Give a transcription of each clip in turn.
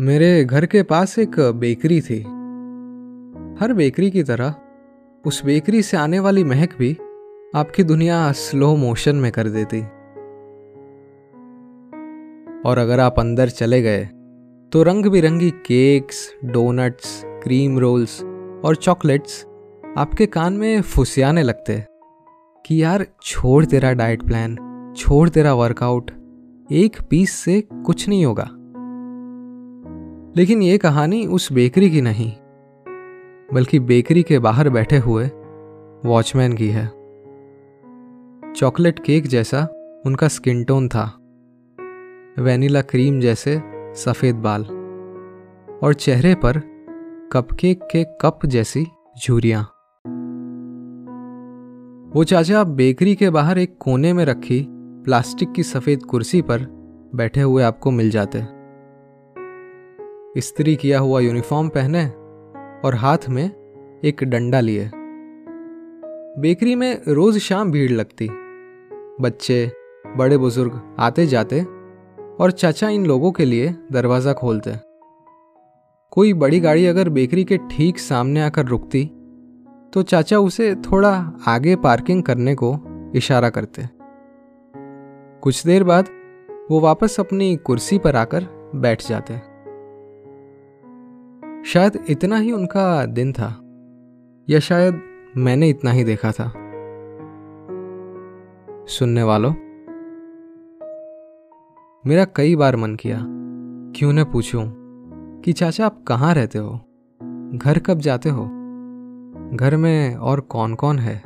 मेरे घर के पास एक बेकरी थी। हर बेकरी की तरह, उस बेकरी से आने वाली महक भी आपकी दुनिया स्लो मोशन में कर देती। और अगर आप अंदर चले गए तो रंग बिरंगी केक्स, डोनट्स, क्रीम रोल्स और चॉकलेट्स आपके कान में फुसियाने लगते कि यार छोड़ तेरा डाइट प्लान, छोड़ तेरा वर्कआउट एक पीस से कुछ नहीं होगा। लेकिन ये कहानी उस बेकरी की नहीं, बल्कि बेकरी के बाहर बैठे हुए वॉचमैन की है। चॉकलेट केक जैसा उनका स्किन टोन था, वैनिला क्रीम जैसे सफ़ेद बाल, और चेहरे पर कपकेक के कप जैसी झुरियाँ। वो चाचा बेकरी के बाहर एक कोने में रखी प्लास्टिक की सफ़ेद कुर्सी पर बैठे हुए आपको मिल जाते। इस्त्री किया हुआ यूनिफॉर्म पहने और हाथ में एक डंडा लिए। बेकरी में रोज शाम भीड़ लगती। बच्चे, बड़े बुज़ुर्ग आते जाते और चाचा इन लोगों के लिए दरवाज़ा खोलते। कोई बड़ी गाड़ी अगर बेकरी के ठीक सामने आकर रुकती तो चाचा उसे थोड़ा आगे पार्किंग करने को इशारा करते। कुछ देर बाद वो वापस अपनी कुर्सी पर आकर बैठ जाते। शायद इतना ही उनका दिन था, या शायद मैंने इतना ही देखा था। सुनने वालों, मेरा कई बार मन किया, क्यों न पूछूँ कि चाचा आप कहाँ रहते हो? घर कब जाते हो? घर में और कौन कौन है?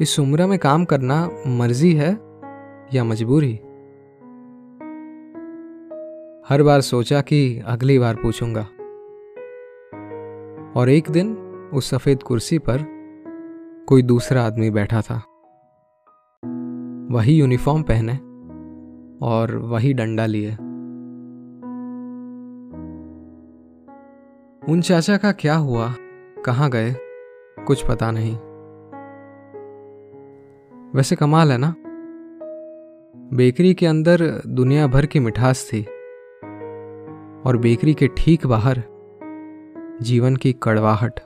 इस उम्र में काम करना मर्ज़ी है या मजबूरी? हर बार सोचा कि अगली बार पूछूँगा। और एक दिन उस सफ़ेद कुर्सी पर कोई दूसरा आदमी बैठा था। वही यूनिफॉर्म पहने और वही डंडा लिए। उन चाचा का क्या हुआ? कहाँ गए? कुछ पता नहीं। वैसे कमाल है ना? बेकरी के अंदर दुनिया भर की मिठास थी। और बेकरी के ठीक बाहर जीवन की कड़वाहट।